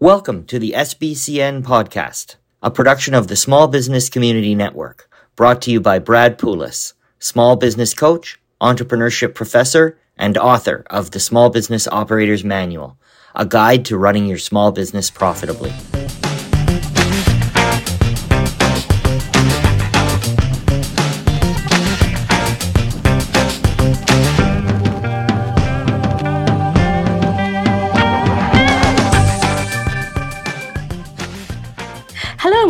Welcome to the SBCN podcast, a production of the Small Business Community Network, brought to you by Brad Poulos, small business coach, entrepreneurship professor, and author of the Small Business Operator's Manual, a guide to running your small business profitably.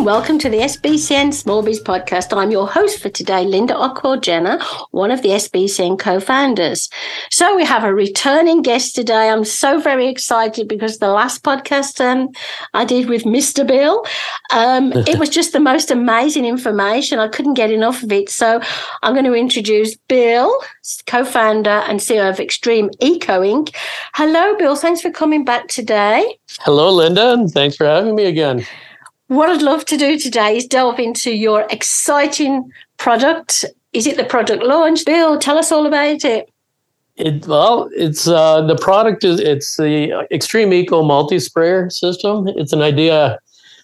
Welcome to the SBCN Small Biz Podcast. I'm your host for today, Linda Ockwell Jenner, one of the SBCN co founders. So, we have a returning guest today. I'm so very excited because the last podcast um, I did with Mr. Bill, um, it was just the most amazing information. I couldn't get enough of it. So, I'm going to introduce Bill, co founder and CEO of Extreme Eco Inc. Hello, Bill. Thanks for coming back today. Hello, Linda, and thanks for having me again. What I'd love to do today is delve into your exciting product. Is it the product launch? Bill, tell us all about it. It, well, it's uh, the product is it's the Extreme Eco multi sprayer system. It's an idea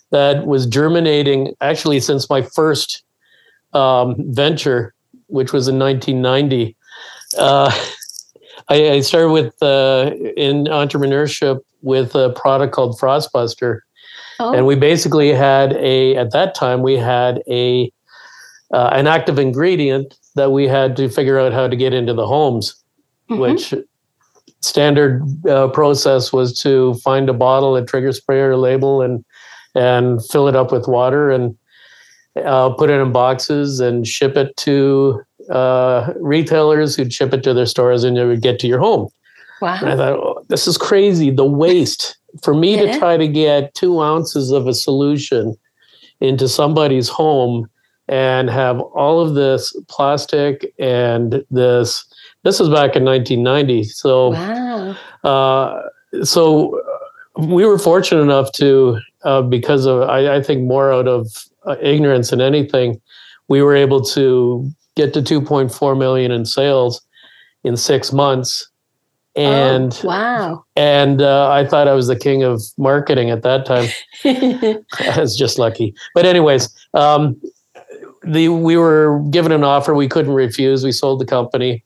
that was germinating actually since my first um, venture, which was in 1990. Uh, I, I, started with uh, in entrepreneurship with a product called Frostbuster, Oh. And we basically had a at that time we had a uh, an active ingredient that we had to figure out how to get into the homes, mm-hmm. which standard uh, process was to find a bottle, a trigger sprayer label, and and fill it up with water and uh, put it in boxes and ship it to uh, retailers who'd ship it to their stores and it would get to your home. Wow! And I thought, oh, this is crazy. The waste for me yeah. to try to get two ounces of a solution into somebody's home and have all of this plastic and this this is back in 1990 so wow. uh, so we were fortunate enough to uh, because of I, I, think more out of uh, ignorance than anything we were able to get to 2.4 million in sales in six months and oh, wow. and uh, i thought i was the king of marketing at that time. I was just lucky. But anyways um, the we were given an offer we couldn't refuse. We sold the company.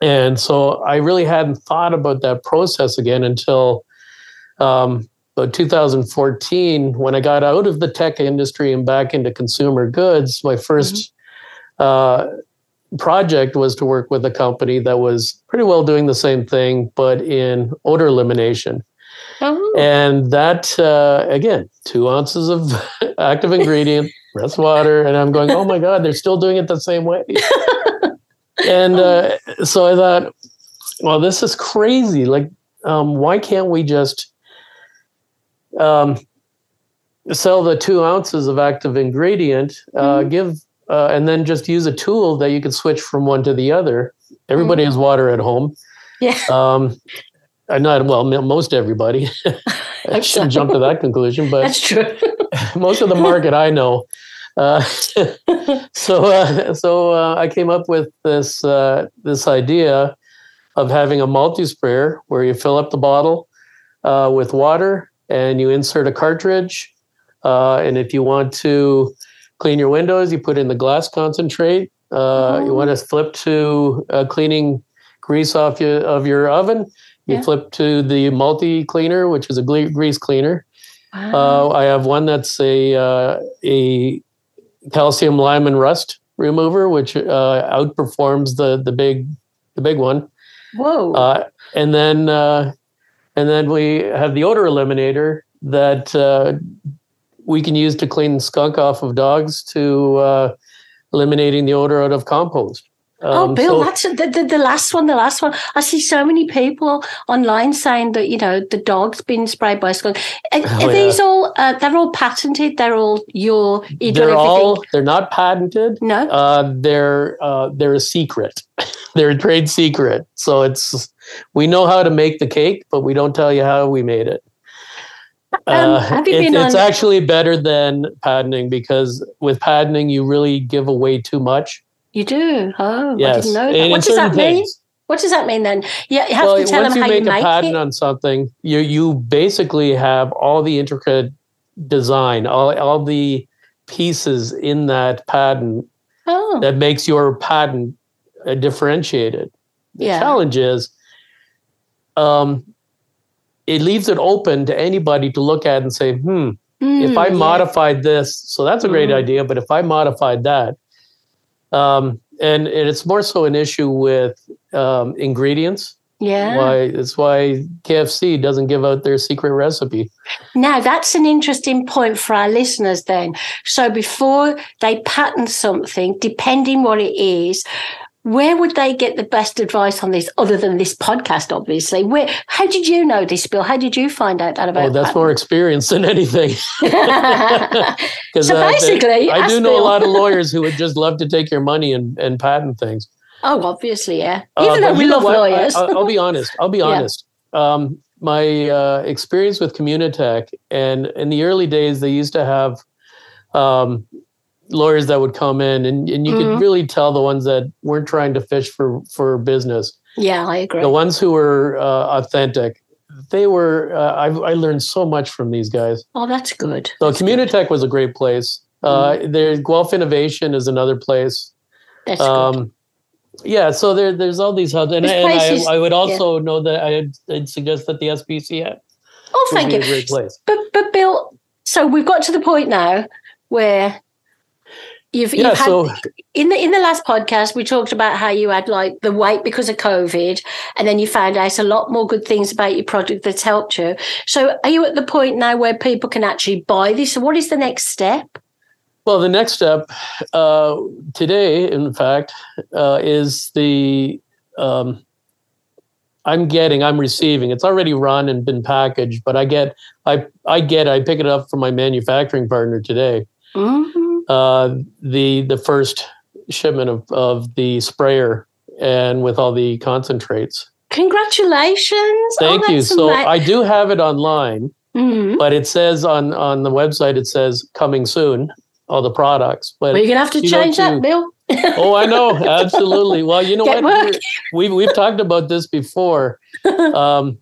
And so i really hadn't thought about that process again until um, about 2014 when i got out of the tech industry and back into consumer goods my 1st mm-hmm. uh, project was to work with a company that was pretty well doing the same thing, but in odor elimination. Oh. And that, uh, again, two ounces of active ingredient, less water. And I'm going, oh my God, they're still doing it the same way. and uh, so I thought, well, this is crazy. Like, um, why can't we just um, sell the two ounces of active ingredient, uh, mm-hmm. give uh, and then just use a tool that you can switch from one to the other. Everybody mm-hmm. has water at home. Yeah. Um, not well, most everybody. I shouldn't jump to that conclusion, but that's true. most of the market I know. Uh, so, uh, so uh, I came up with this uh, this idea of having a multi sprayer where you fill up the bottle uh, with water and you insert a cartridge, uh, and if you want to clean your windows, you put in the glass concentrate. Uh, oh. You want to flip to uh, cleaning grease off your, of your oven. You yeah. flip to the multi cleaner, which is a grease cleaner. Wow. Uh, I have one that's a uh, a calcium lime and rust remover, which uh, outperforms the the big the big one. Whoa! Uh, and then and then we have the odor eliminator that we can use to clean skunk off of dogs to uh, eliminating the odor out of compost. Oh, um, oh, Bill, so, that's the, the, the, last one. The last one. I see so many people online saying that you know the dog's been sprayed by skunk. Are, oh, are these yeah. all? Uh, they're all patented. They're all your. You they're all. They're not patented. No. Uh, they're uh, they're a secret. they're a trade secret. So it's we know how to make the cake, but we don't tell you how we made it. Um, uh, it, it's actually better than patenting because with patenting you really give away too much. You do. Oh, yes. I didn't know that. what does that mean? What does that mean then? Yeah, you have well, to tell them you how make you a make patent it. on something, you you basically have all the intricate design, all all the pieces in that patent oh, that makes your patent uh, differentiated. The Yeah. challenge is, um, it leaves it open to anybody to look at and say, hmm, if I Mm, yeah. modified this, so that's a great Mm. idea. But if I modified that, um, and, and it's more so an issue with um, ingredients. yeah. Why it's why KFC doesn't give out their secret recipe. Now, that's an interesting point for our listeners then. So, before they patent something, depending what it is, where would they get the best advice on this other than this podcast, obviously? Where, how did you know this, Bill? How did you find out that about Oh, that's more experience than anything. patent? 'Cause, So uh, they- basically, I do know a lot of lawyers who would just love to take your money and, and patent things. oh, obviously, yeah. Uh, Even though we love what? lawyers. I, will be honest. I'll be Yeah. honest. Um, my uh, experience with Communitech, and in the early days, they used to have um, lawyers that would come in, and, and you Mhm. could really tell the ones that weren't trying to fish for for business. yeah, I agree. The ones who were uh, authentic, they were. Uh, I, I learned so much from these guys. oh, that's good. So That's good. Was a great place. Uh, there, Guelph Innovation is another place. That's good. Um, yeah, so there, there's all these hubs, and, and I, I would also know that I'd, I'd suggest that the SBCN Oh, thank you. a great place. But but Bill, so we've got to the point now where you've, Yeah, you've had so in the in the last podcast we talked about how you had like the weight because of COVID, and then you found out a lot more good things about your product that's helped you. So are you at the point now where people can actually buy this? So what is the next step? well, the next step uh, today, in fact, uh, is the um, I'm getting, I'm receiving. It's already run and been packaged, but I get, I, I get, I pick it up from my manufacturing partner today. hmm uh, the the first shipment of, of the sprayer and with all the concentrates. Congratulations! Thank oh, you. So I do have it online, Mhm. but it says on on the website it says coming soon. All the products, but Well, you're gonna have to change that, Bill. oh, I know absolutely. Well, you know Get what? We've we've talked about this before. Um,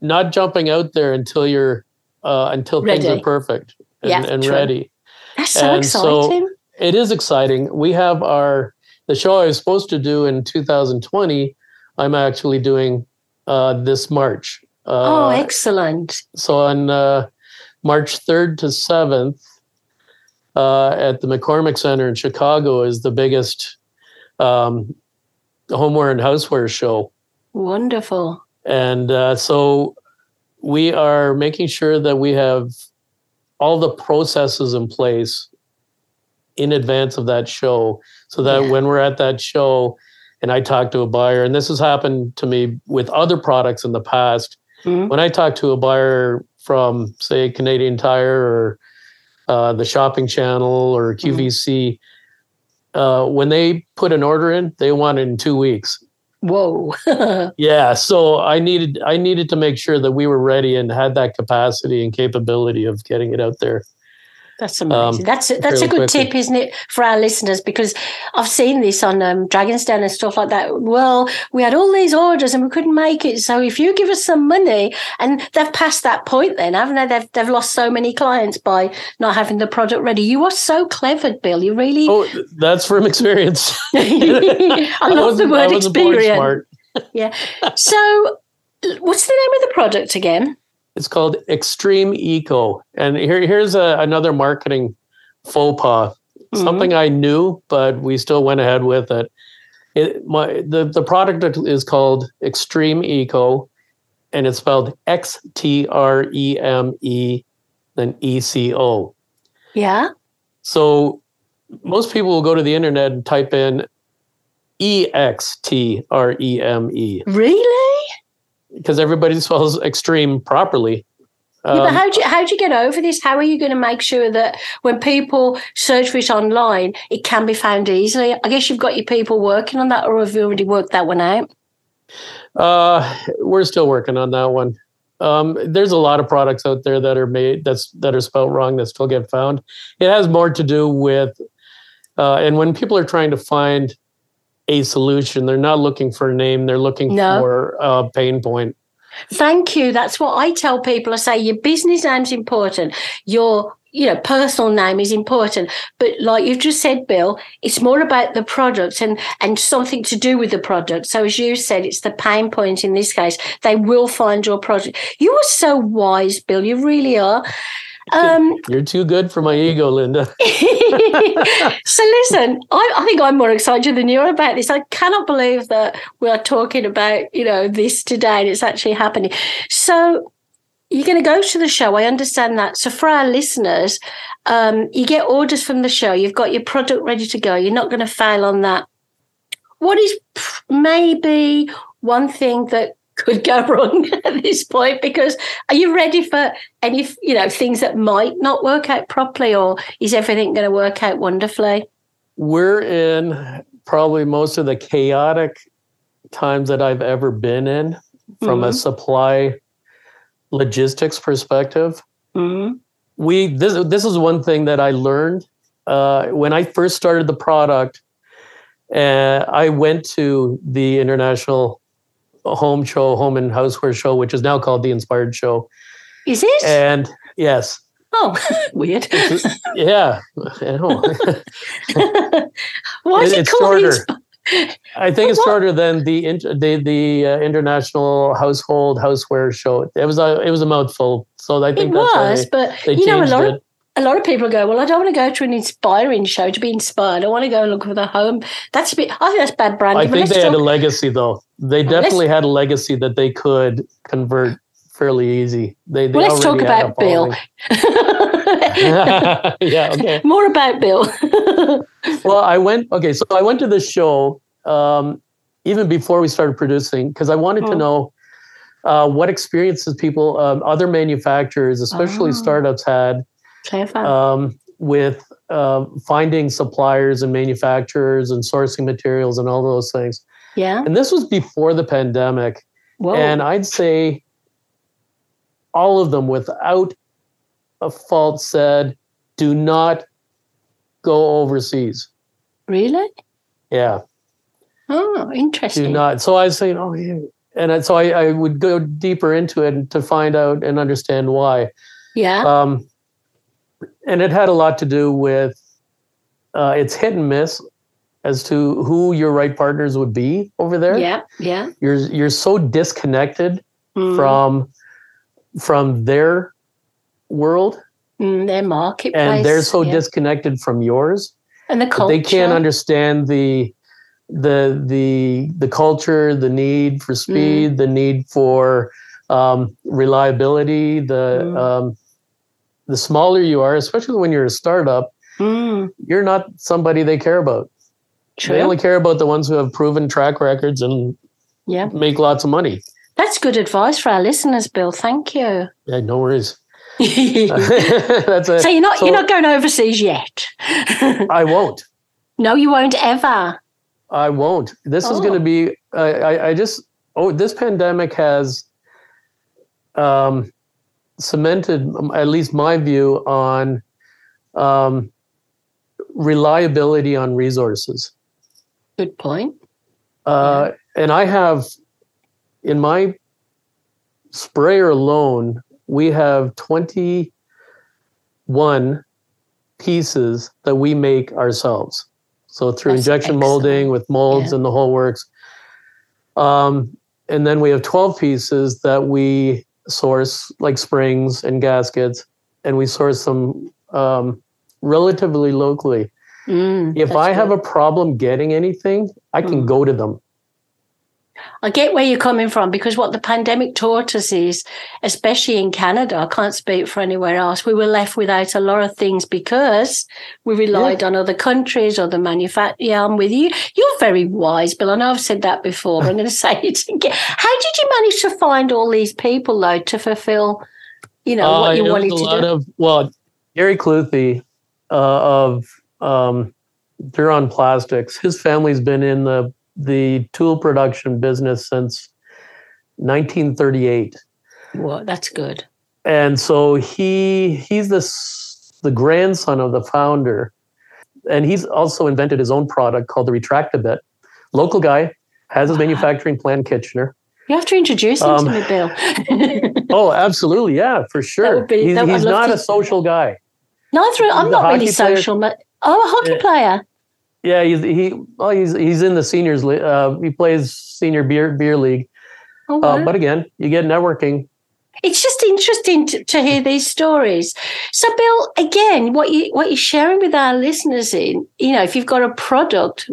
not jumping out there until you're uh, until things are perfect and, Yeah, and ready. That's so And so- exciting. it is exciting. We have our the show I was supposed to do in 2020. I'm actually doing uh, this March. oh, Uh, excellent! so on uh, March 3rd to 7th uh, at the McCormick Center in Chicago is the biggest um, homeware and houseware show, Wonderful. and uh, so we are making sure that we have all the processes in place in advance of that show so that Yeah. when we're at that show and I talk to a buyer, and this has happened to me with other products in the past, Mhm. when I talk to a buyer from, say, Canadian Tire or uh, the Shopping Channel or QVC, uh, when they put an order in, they want it in two weeks. Whoa. Yeah, so I needed I needed to make sure that we were ready and had that capacity and capability of getting it out there. That's amazing. that's a, that's a Um, good quickly. tip, isn't it, for our listeners? Because I've seen this on um, Dragon's Den and stuff like that. Well, we had all these orders and we couldn't make it. So if you give us some money, and they've passed that point, then haven't they? They've they've lost so many clients by not having the product ready. You are so clever, Bill. You really. Oh, that's from experience. I love the I word experience. smart. So, what's the name of the product again? It's called Extreme Eco, and here here's a, another marketing faux pas. Mm-hmm. Something I knew, but we still went ahead with it. It my the the product is called Extreme Eco, and it's spelled X T R E M E, then E C O. Yeah. So most people will go to the internet and type in E X T R E M E Really? Because everybody spells extreme properly. Yeah, but Um, how do you, how do you get over this? How are you going to make sure that when people search for it online, it can be found easily? I guess you've got your people working on that, or have you already worked that one out? Uh, we're still working on that one. Um, there's a lot of products out there that are made that's that are spelled wrong that still get found. It has more to do with, uh, and when people are trying to find a solution. They're not looking for a name. They're looking No. for a pain point. Thank you. That's what I tell people. I say your business name's important. Your you know personal name is important but like you've just said bill it's more about the product and and something to do with the product so as you said it's the pain point in this case they will find your product you are so wise bill you really are um You're too good for my ego, Linda. so listen, I, I think I'm more excited than you are about this. I cannot believe that we are talking about, you know, this today and it's actually happening. So you're going to go to the show. I understand that. So for our listeners, um, you get orders from the show. You've got your product ready to go. You're not going to fail on that. What is maybe one thing that could go wrong at this point? Because are you ready for any, you know, things that might not work out properly, or is everything going to work out wonderfully? We're in probably most of the chaotic times that I've ever been in from a Mhm. supply logistics perspective. Mhm. we this this is one thing that I learned uh, when I first started the product. Uh, I went to the international home show, home and houseware show, which is now called the Inspired Show. Is it? And yes, oh, weird. yeah, I know. Why is It- it, called shorter. I think it's shorter than the the the uh, international household houseware show. It was a it was a mouthful, so I It think that's why was, but you know, a lot it. of a lot of people go, well, I don't want to go to an inspiring show to be inspired. I want to go and look for the home. That's a bit. I think that's bad branding. I think they had a legacy though. They definitely had a legacy that they could convert fairly easy. They, they Well, let's talk already had a about Bill. yeah, okay. More about Bill. Well, I went okay, so I went to the show um, even before we started producing because I wanted to Mm. know uh, what experiences people, um, other manufacturers, especially Ah. startups, had Clever. um, with uh, finding suppliers and manufacturers and sourcing materials and all those things. yeah. And this was before the pandemic. Whoa. And I'd say all of them, without a fault, said, do not go overseas. really? Yeah, Oh, interesting. do not. So I was saying, oh, yeah. And so I, I would go deeper into it to find out and understand why. yeah. Um, and it had a lot to do with uh, it's hit and miss as to who your right partners would be over there. yeah. Yeah. You're you're so disconnected Mm, from from their world mm, their marketplace. and they're so yeah. disconnected from yours and the culture. they can't understand the the the the culture the need for speed Mm. the need for um, reliability the Mm. um, the smaller you are especially when you're a startup Mm, you're not somebody they care about true. they only care about the ones who have proven track records and yeah. make lots of money That's good advice for our listeners, Bill. Thank you. yeah no worries so that's a, you're not so you're not going overseas yet. i won't no, you won't ever. I won't. This is Oh. going to be. I, I, I just. Oh, this pandemic has um, cemented at least my view on um, reliability on resources. Good point. Uh, And I have in my sprayer alone, we have twenty one pieces that we make ourselves. So through That's injection molding with molds Yeah. and the whole works. Um, and then we have 12 pieces that we source, like springs and gaskets, and we source them um, relatively locally. Mm, If I have a problem getting anything, I can Mm. go to them. I get where you're coming from because what the pandemic taught us is, especially in Canada, I can't speak for anywhere else, we were left without a lot of things because we relied on other countries or the manufacturer. Yeah, I'm with you. You're very wise, Bill. I know I've said that before, I'm going to say it again. How did you manage to find all these people, though, to fulfill, you know, Uh, what you wanted a to lot do? Of, well, Gary Cluthy uh, of um, Duron Plastics, his family's been in the the tool production business since 1938, Well, that's good. and so he he's the s- the grandson of the founder, and he's also invented his own product called the Retractabit, local guy, has his manufacturing plant in Kitchener. You have to introduce him Um, to me, Bill. Oh, absolutely, yeah, for sure. be- he's that- he's not to- a social guy. Neither I'm not really player- social, but oh, a hockey Yeah. player. Yeah, he's he well, he's he's in the seniors. Uh, he plays senior beer beer league. Oh, Uh, but again, you get networking. it's just interesting to, to hear these stories. So, Bill, again, what you what you're sharing with our listeners in, you know, if you've got a product,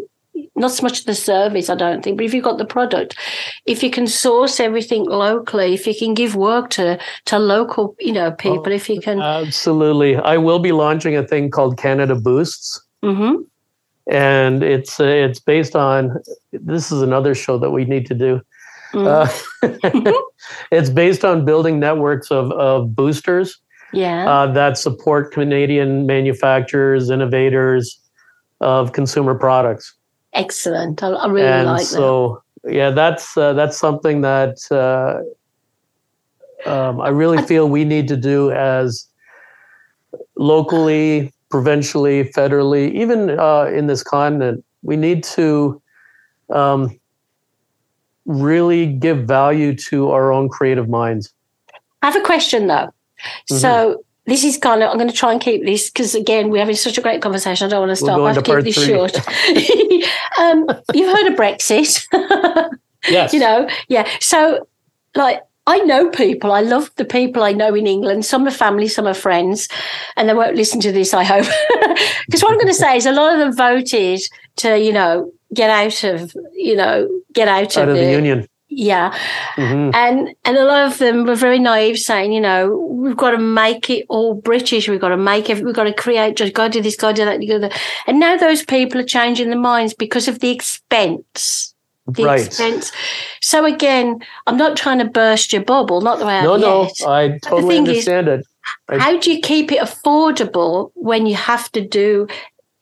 not so much the service, I don't think, but if you've got the product, if you can source everything locally, if you can give work to to local, you know, people, if you can, Absolutely, I will be launching a thing called Canada Boosts, Mhm. And it's uh, it's based on. This is another show that we need to do. Mm. Uh, it's based on building networks of of boosters yeah, uh, that support Canadian manufacturers, innovators of consumer products. excellent. I, I really and like that. so yeah that's uh, that's something that uh, um, i really feel we need to do as locally provincially federally even uh, in this continent we need to um, really give value to our own creative minds I have a question though. Mm-hmm. So this is kind of I'm going to try and keep this because again we're having such a great conversation. I don't want to stop. I have to keep this three. short. um, you've heard of Brexit, yes you know? Yeah. So like. I know people. I love the people I know in England. Some are family, some are friends, and they won't listen to this. I hope, because what I'm going to say is a lot of them voted to, you know, get out of, you know, get out, out of the union Yeah, Mhm. and and a lot of them were very naive, saying, you know, we've got to make it all British. We've got to make it. We've got to create. Just got to do this. Got to do that. Got to do that. And now those people are changing their minds because of the expense. The right expense. So again, I'm not trying to burst your bubble. Not the way I no no yet. i totally thing is- understand it I- How do you keep it affordable when you have to do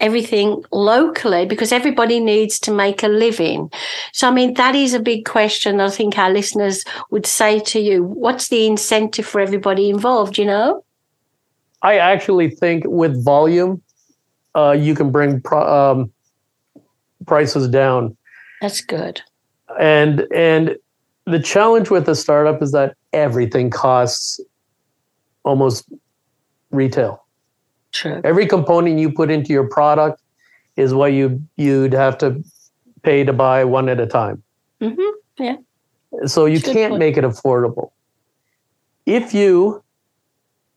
everything locally because everybody needs to make a living? So, I mean, that is a big question. I think our listeners would say to you, what's the incentive for everybody involved, you know? I actually think with volume, uh, you can bring pro- um, prices down. That's good. And and the challenge with a startup is that everything costs almost retail. True. Every component you put into your product is what you you'd have to pay to buy one at a time. Mm-hmm. Yeah. So you Good can't point. make it affordable. If you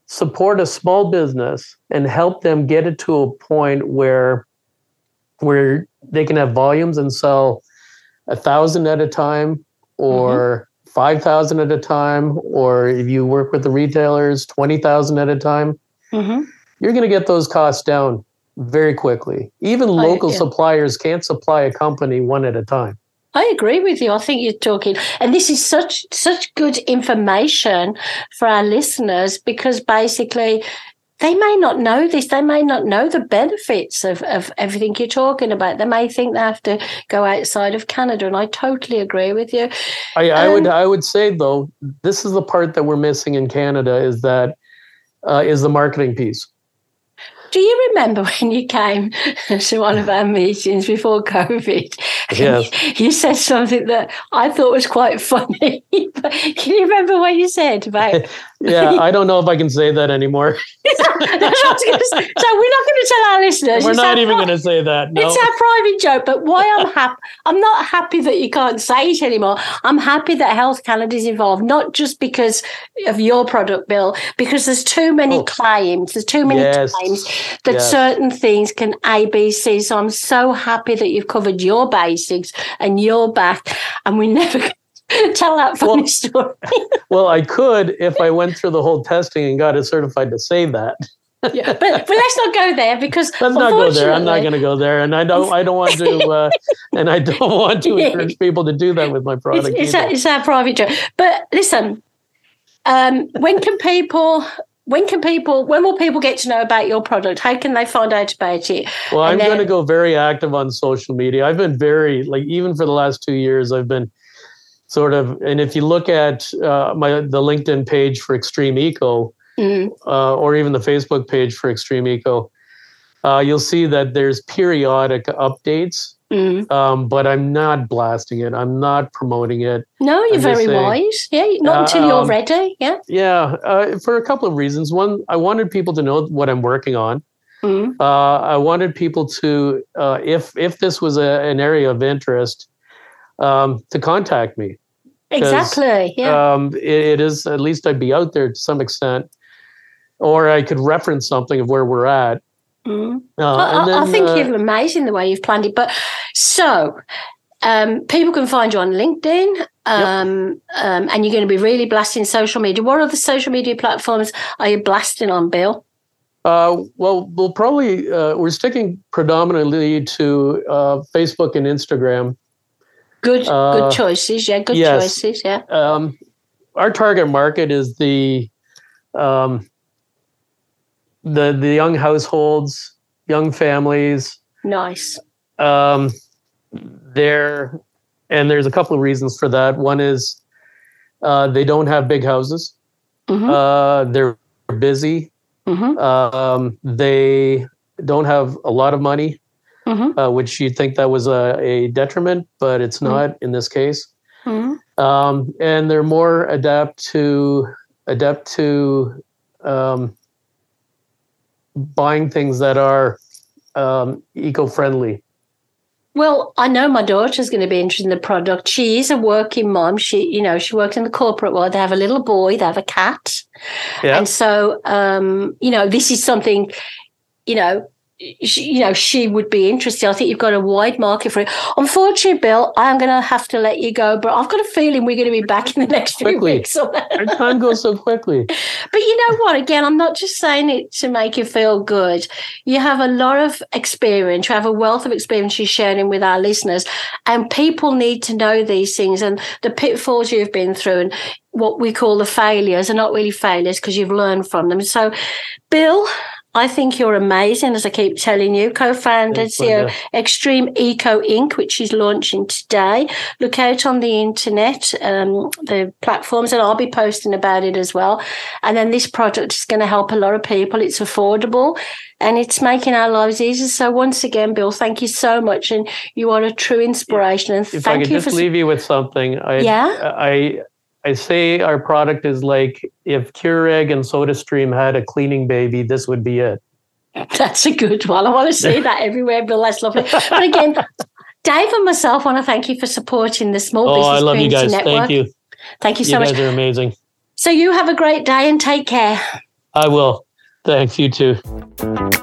support a small business and help them get it to a point where where they can have volumes and sell a thousand at a time or five thousand at a time, or if you work with the retailers, twenty thousand at a time, hmm you're going to get those costs down very quickly. Even I- local yeah. suppliers can't supply a company one at a time. I agree with you. I think you're talking, and this is such such good information for our listeners because basically they may not know this. They may not know the benefits of, of everything you're talking about. They may think they have to go outside of Canada, and I totally agree with you. I, I would Um, I would say though this is the part that we're missing in Canada is that uh, is the marketing piece. Do you remember when you came to one of our meetings before COVID? Yes. You said something that I thought was quite funny. Can you remember what you said about Yeah, I don't know if I can say that anymore. That's what I was gonna say. so we're not going to tell our listeners. We're It's not even pri- going to say that. No. It's our private joke. But why I'm happy, I'm not happy that you can't say it anymore. I'm happy that Health Canada is involved, not just because of your product bill, because there's too many Oh. claims. There's too many Yes. claims that Yes. certain things can ABC. So I'm so happy that you've covered your basics and your back, and we never tell that funny Well, story. Well, I could if I went through the whole testing and got it certified to say that. yeah. But but let's not go there because Let's not go there. I'm not going to go there, and I don't. I don't want to. Uh, and I don't want to Yeah. encourage people to do that with my product. it's, either. our, it's our private joke. But listen, um, when can people? When can people? When will people get to know about your product? How can they find out about it? Well, And I'm going to go very active on social media. I've been very like even for the last two years, I've been sort of. And if you look at uh, my the LinkedIn page for Extreme Eco, Mm, uh, or even the Facebook page for Extreme Eco, uh, you'll see that there's periodic updates Mm. um, but I'm not blasting it. I'm not promoting it. No, you're very saying. wise. Yeah, not Uh, until you're um, ready. Yeah. Yeah, uh, for a couple of reasons. One, I wanted people to know what I'm working on. Mm. Uh, I wanted people to, uh, if if this was a, an area of interest, um, to contact me. Exactly. Yeah. Um, it, it is at least I'd be out there to some extent, or I could reference something of where we're at. Mm. Uh, I, and I- think uh, you're amazing the way you've planned it. But so um, people can find you on LinkedIn, um, um, and you're going to be really blasting social media. What other social media platforms are you blasting on, Bill? Uh, well, we'll probably uh, we're sticking predominantly to uh, Facebook and Instagram. Good, Uh, good choices. Yeah, good yes. choices. Yeah. Um, our target market is the um, the the young households, young families. Nice. Um, there, and there's a couple of reasons for that. One is uh, they don't have big houses. hmm Uh, they're busy. hmm Um, they don't have a lot of money, hmm uh, which you'd think that was a, a detriment, but it's Mhm. not in this case. hmm Um, and they're more adept to adept to um, buying things that are um, eco-friendly. Well, I know my daughter's going to be interested in the product. She is a working mom. She, you know, she works in the corporate world. They have a little boy. They have a cat. Yeah. And so, um, you know, this is something, you know, she, you know, she would be interested. I think you've got a wide market for it. Unfortunately, Bill, I'm going to have to let you go, but I've got a feeling we're going to be back in the next few Quickly. weeks. Our time goes so quickly. But you know what? Again, I'm not just saying it to make you feel good. You have a lot of experience. You have a wealth of experience you're sharing with our listeners, and people need to know these things and the pitfalls you've been through and what we call the failures are not really failures because you've learned from them. So, Bill, I think you're amazing, as I keep telling you. Co-founder, Thanks, CEO, Extreme Eco Inc., which is launching today. Look out on the internet, um, the platforms, and I'll be posting about it as well. And then this product is going to help a lot of people. It's affordable and it's making our lives easier. So once again, Bill, thank you so much. And you are a true inspiration. And If I could you just for leave you with something, I, Yeah? I, I say our product is like if Keurig and SodaStream had a cleaning baby, this would be it. That's a good one. I want to see that everywhere, Bill. That's lovely. But again, Dave and myself want to thank you for supporting the Small Oh, Business I love you guys. Network. Thank you. Thank you so much. You guys much. are amazing. So you have a great day and take care. I will. Thanks. You too.